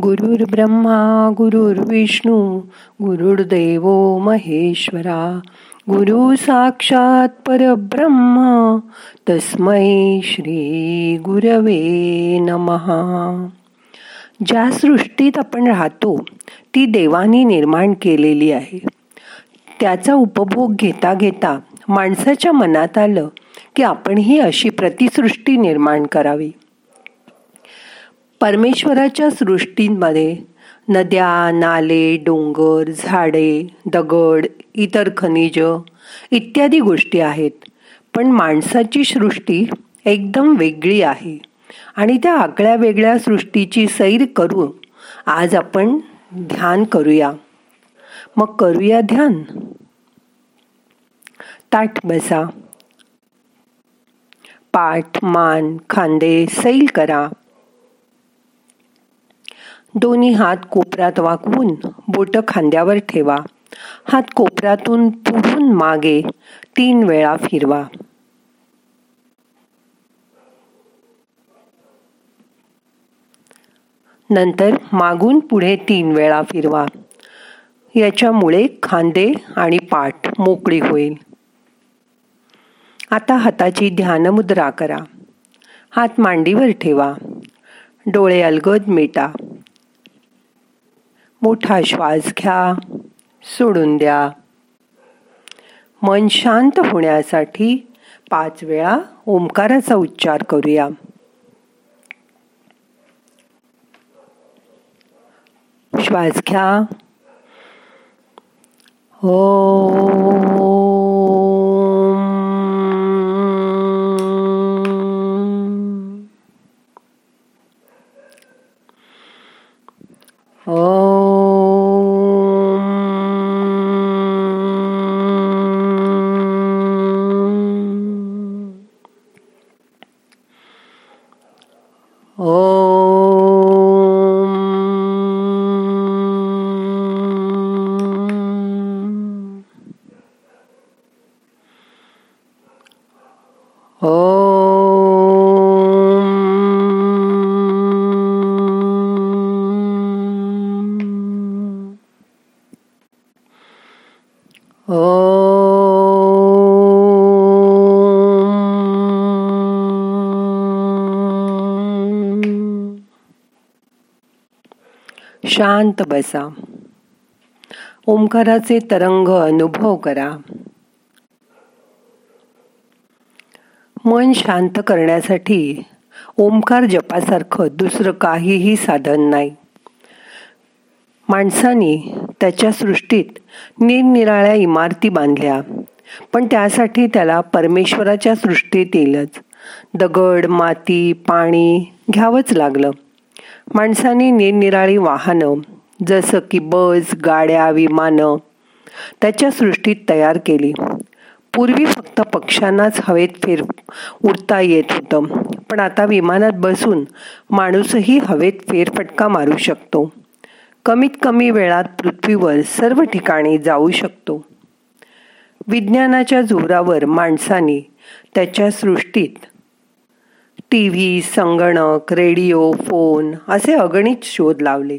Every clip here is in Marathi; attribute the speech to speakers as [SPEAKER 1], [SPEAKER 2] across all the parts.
[SPEAKER 1] गुरुर् ब्रह्मा गुरुर्विष्णू गुरुर्देव महेश्वरा. गुरु साक्षात परब्रह्म तस्मै श्री गुरवे नमहा ज्या सृष्टीत आपण राहतो ती देवानी निर्माण केलेली आहे. त्याचा उपभोग घेता घेता माणसाच्या मनात आलं की आपणही अशी प्रतिसृष्टी निर्माण करावी. परमेश्वराच्या सृष्टींमध्ये नद्या नाले डोंगर झाडे दगड इतर खनिज इत्यादी गोष्टी आहेत. पण माणसाची सृष्टी एकदम वेगळी आहे. आणि त्या आगळ्या वेगळ्या सृष्टीची सैर करू आज आपण ध्यान करूया. मग करूया ध्यान. ताट बसा. पाठ मान खांदे सैल करा. दोन्ही हात कोपऱ्यात वाकवून बोट खांद्यावर ठेवा. हात कोपऱ्यातून पुढून मागे तीन वेळा फिरवा. नंतर मागून पुढे तीन वेळा फिरवा. याच्यामुळे खांदे आणि पाठ मोकळी होईल. आता हाताची ध्यानमुद्रा करा. हात मांडीवर ठेवा. डोळे अलगद मिटा. मोठा श्वास घ्या सोडून द्या. मन शांत होण्यासाठी पाच वेळा ओंकाराचा उच्चार करूया. श्वास घ्या. हो शांत बसा. ओंकाराचे तरंग अनुभव करा. मन शांत करण्यासाठी ओंकार जपासारखं दुसरं काहीही साधन नाही. माणसानी त्याच्या सृष्टीत निरनिराळ्या इमारती बांधल्या पण त्यासाठी त्याला परमेश्वराच्या सृष्टीत येईलच. दगड माती पाणी घ्यावंच लागलं. माणसाने निरनिराळी वाहनं जसं की बस गाड्या विमानं त्याच्या सृष्टीत तयार केली. पूर्वी फक्त पक्ष्यांनाच हवेत फिर उडता येत होतं. पण आता विमानात बसून माणूसही हवेत फेरफटका मारू शकतो. कमीत कमी वेळात पृथ्वीवर सर्व ठिकाणी जाऊ शकतो. विज्ञानाच्या जोरावर माणसाने त्याच्या सृष्टीत टी व्ही संगणक रेडिओ फोन असे अगणित शोध लावले.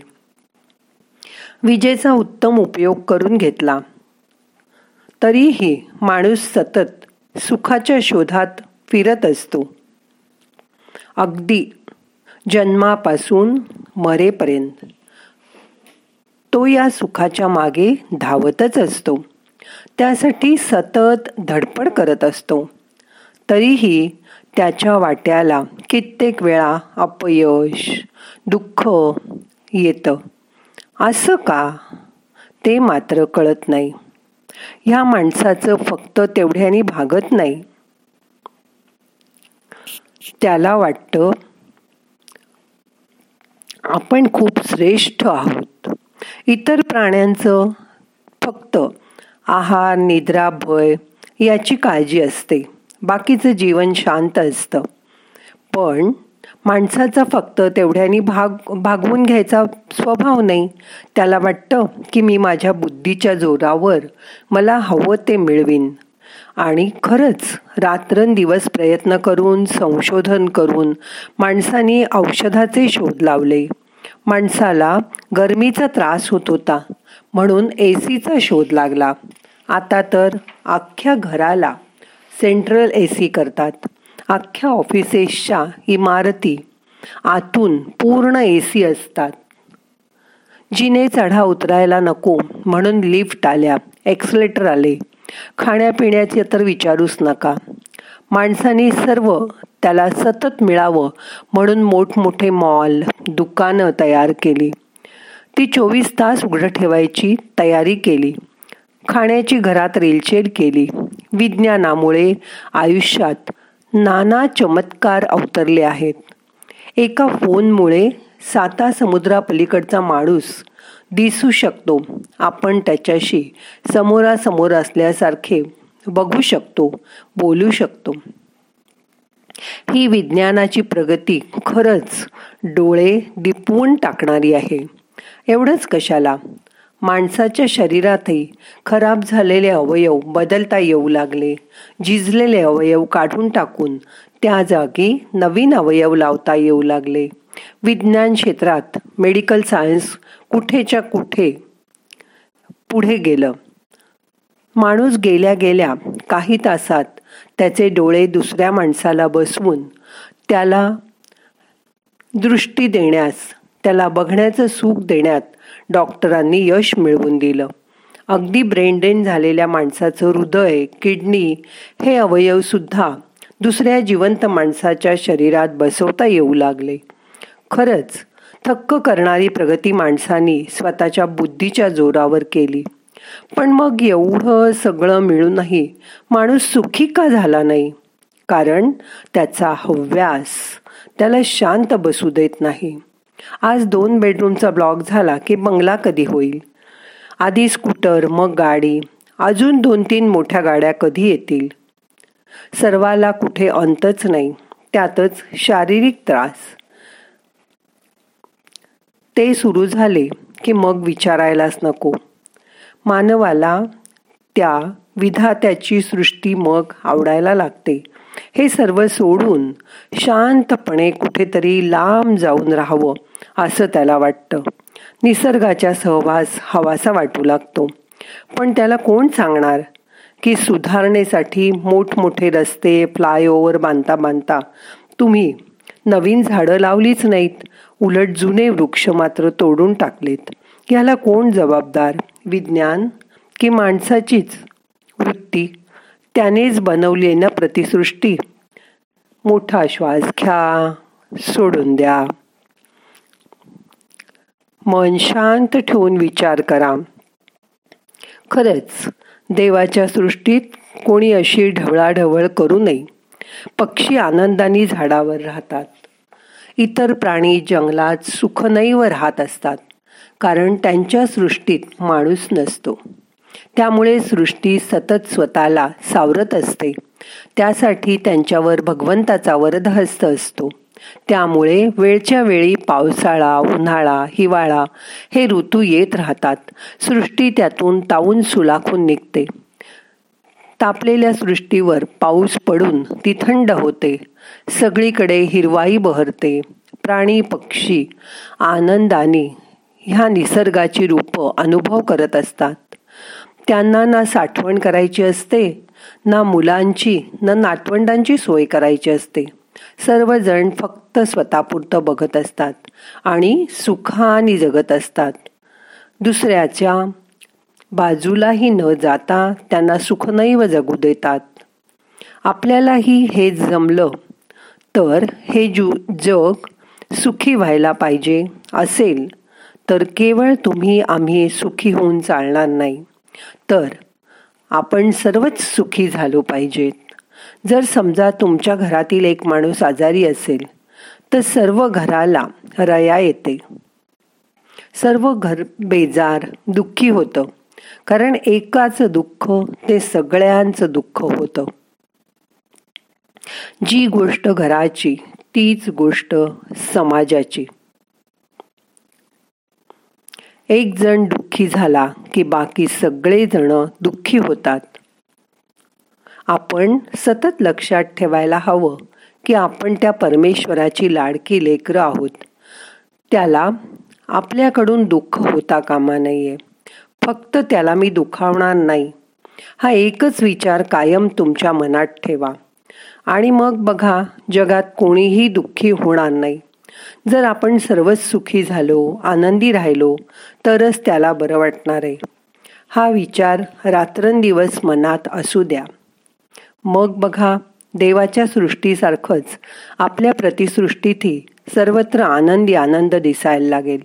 [SPEAKER 1] विजेचा उत्तम उपयोग करून घेतला. तरीही माणूस सतत सुखाच्या शोधात फिरत असतो. अगदी जन्मापासून मरेपर्यंत तो या सुखाच्या मागे धावतच असतो. त्यासाठी सतत धडपड करत असतो. तरीही त्याच्या वाट्याला कित्येक वेळा अपयश दुःख येतं. असं का? ते मात्र कळत नाही. ह्या माणसाचं फक्त तेवढ्याने भागत नाही. त्याला वाटतं आपण खूप श्रेष्ठ आहोत. इतर प्राण्यांचं फक्त आहार निद्रा भय याची काळजी असते. बाकीचं जीवन शांत असतं. पण माणसाचा फक्त तेवढ्यानी भाग भागवून घ्यायचा स्वभाव नाही. त्याला वाटतं की मी माझ्या बुद्धीच्या जोरावर मला हवं ते मिळवीन. आणि खरंच रात्रंदिवस प्रयत्न करून संशोधन करून माणसाने औषधाचे शोध लावले. माणसाला गरमीचा त्रास होत होता म्हणून ए सीचा शोध लागला. आता तर अख्ख्या घराला सेंट्रल ए सी करतात. अख्ख्या ऑफिसेसच्या इमारती आतून पूर्ण ए सी असतात. जिने चढा उतरायला नको म्हणून लिफ्ट आल्या. एक्सलेटर आले. खाण्यापिण्याचे तर विचारूच नका. माणसानी सर्व त्याला सतत मिळावं म्हणून मोठमोठे मॉल दुकानं तयार केली. ती चोवीस तास उघडं ठेवायची तयारी केली. खाण्याची घरात रेलचेल केली. विज्ञानामुळे आयुष्यात नाना चमत्कार अवतरले आहेत. एका फोनमुळे साता समुद्रापलीकडचा माणूस दिसू शकतो. आपण त्याच्याशी समोरासमोर असल्यासारखे बघू शकतो बोलू शकतो. ही विज्ञानाची प्रगती खरंच डोळे दिपवून टाकणारी आहे. एवढंच कशाला? माणसाच्या शरीरातही खराब झालेले अवयव बदलता येऊ लागले. झिजलेले अवयव काढून टाकून त्या जागी नवीन अवयव लावता येऊ लागले. विज्ञान क्षेत्रात मेडिकल सायन्स कुठेच्या कुठे पुढे गेलं? माणूस गेल्या गेल्या काही तासात त्याचे डोळे दुसऱ्या माणसाला बसवून त्याला दृष्टी देण्यास त्याला बघण्याचं सुख देण्यात डॉक्टरांनी यश मिळवून दिलं. अगदी ब्रेन झालेल्या माणसाचं हृदय किडनी हे अवयवसुद्धा दुसऱ्या जिवंत माणसाच्या शरीरात बसवता येऊ लागले. खरंच थक्क करणारी प्रगती माणसानी स्वतःच्या बुद्धीच्या जोरावर केली. पण मग एवढं सगळं मिळूनही माणूस सुखी का झाला नाही? कारण त्याचा हव्यास त्याला शांत बसू देत नाही. आज दोन बेडरूमचा ब्लॉक झाला की बंगला कधी होईल? आधी स्कूटर मग गाडी. अजून दोन तीन मोठ्या गाड्या कधी येतील? सर्वाला कुठे अंतच नाही त्यातच शारीरिक त्रास. ते सुरू झाले की मग विचारायलाच नको. मानवाला त्या विधात्याची सृष्टी मग आवडायला लागते. हे सर्व सोडून शांतपणे कुठेतरी लांब जाऊन राहावं असं त्याला वाटतं. निसर्गाच्या सहवास हवासा वाटू लागतो. पण त्याला कोण सांगणार? की सुधारणेसाठी मोठमोठे रस्ते फ्लायओव्हर बांधता बांधता तुम्ही नवीन झाडं लावलीच नाहीत उलट जुने वृक्ष मात्र तोडून टाकलेत. याला कोण जबाबदार? विज्ञान की माणसाचीच? वृत्ती? त्यानेच बनवली ना प्रतिसृष्टी. मोठा श्वास घ्या सोडून द्या. मन शांत ठेवून विचार करा. खरंच देवाच्या सृष्टीत कोणी अशी ढवळाढवळ करू नये. पक्षी आनंदाने झाडावर राहतात. इतर प्राणी जंगलात सुखनैव राहत असतात कारण त्यांच्या सृष्टीत माणूस नसतो. त्यामुळे सृष्टी सतत स्वतःला सावरत असते. त्यासाठी त्यांच्यावर भगवंताचा वरदहस्त असतो. त्यामुळे वेळच्या वेळी पावसाळा उन्हाळा हिवाळा हे ऋतू येत राहतात. सृष्टी त्यातून तावून सुलाखून निघते. तापलेल्या सृष्टीवर पाऊस पडून ती थंड होते. सगळीकडे हिरवाई बहरते. प्राणी पक्षी आनंदाने ह्या निसर्गाची रूपं अनुभव करत असतात. त्यांना ना साठवण करायची असते ना मुलांची ना नातवंडांची सोय करायची असते. सर्वजण फक्त स्वतःपुरतं बघत असतात आणि सुखाने जगत असतात. दुसऱ्याच्या बाजूलाही न जाता त्यांना सुखनैव जगू देतात. आपल्यालाही हे जमलं तर हे जु जग सुखी व्हायला पाहिजे असेल तर केवळ तुम्ही आम्ही सुखी होऊन चालणार नाही. तर आपण सर्वच सुखी झालो पाहिजेत. जर समजा तुमच्या घरातील एक माणूस आजारी असेल तर सर्व घराला रया येते. सर्व घर बेजार दुःखी होतं. कारण एकाच दुःख ते सगळ्यांचं दुःख होतं. जी गोष्ट घराची तीच गोष्ट समाजाची. एक जण दुःखी झाला की बाकी सगळेजण दुःखी होतात. आपण सतत लक्षात ठेवायला हवं की आपण त्या परमेश्वराची लाडकी लेकरं आहोत. त्याला आपल्याकडून दुःख होता कामा नये. फक्त त्याला मी दुखावणार नाही. हा एकच विचार कायम तुमच्या मनात ठेवा. आणि मग बघा जगात कोणीही दुःखी होणार नाही. जर आपण सर्वच सुखी झालो आनंदी राहिलो तरच त्याला बरं वाटणार आहे. हा विचार रात्रंदिवस मनात असू द्या. मग बघा देवाच्या सृष्टीसारखंच आपल्या प्रतिसृष्टीतही सर्वत्र आनंदी आनंद दिसायला लागेल.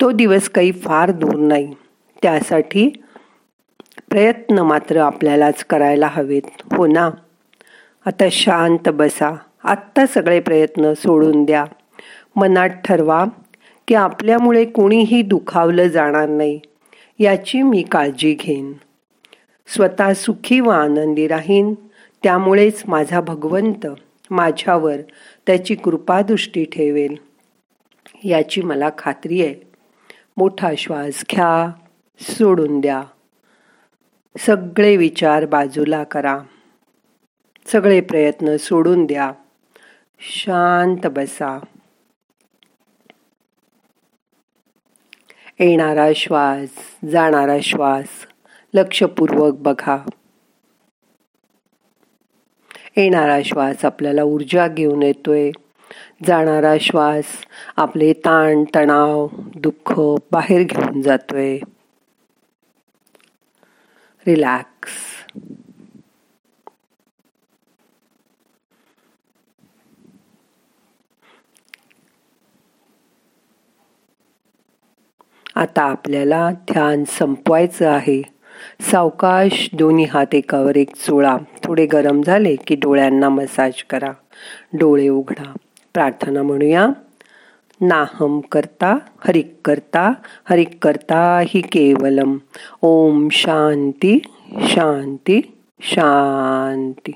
[SPEAKER 1] तो दिवस काही फार दूर नाही. त्यासाठी प्रयत्न मात्र आपल्यालाच करायला हवेत हो ना? आता शांत बसा. आत्ता सगळे प्रयत्न सोडून द्या. मनात ठरवा की आपल्यामुळे कोणीही दुखावलं जाणार नाही. याची मी काळजी घेईन. स्वतः सुखी व आनंदी राहीन. त्यामुळेच माझा भगवंत माझ्यावर त्याची कृपादृष्टी ठेवेल. याची मला खात्री आहे. मोठा श्वास घ्या. सोडून द्या. सगळे विचार बाजूला करा. सगळे प्रयत्न सोडून द्या. शांत बसा. येणारा श्वास जाणारा श्वास लक्षपूर्वक बघा. येणारा श्वास आपल्याला ऊर्जा घेऊन येतोय. जाणारा श्वास आपले ताण तणाव दुःख बाहेर घेऊन जातोय. रिलॅक्स आता आपल्याला ध्यान संपवायचं आहे. सावकाश दोन्ही हात एकावर एक चोळा. थोडे गरम झाले की डोळ्यांना मसाज करा. डोळे उघडा. प्रार्थना म्हणूया. नाहम करता हरिक करता हरिक करता हि केवलम. ओम शांती शांती शांती.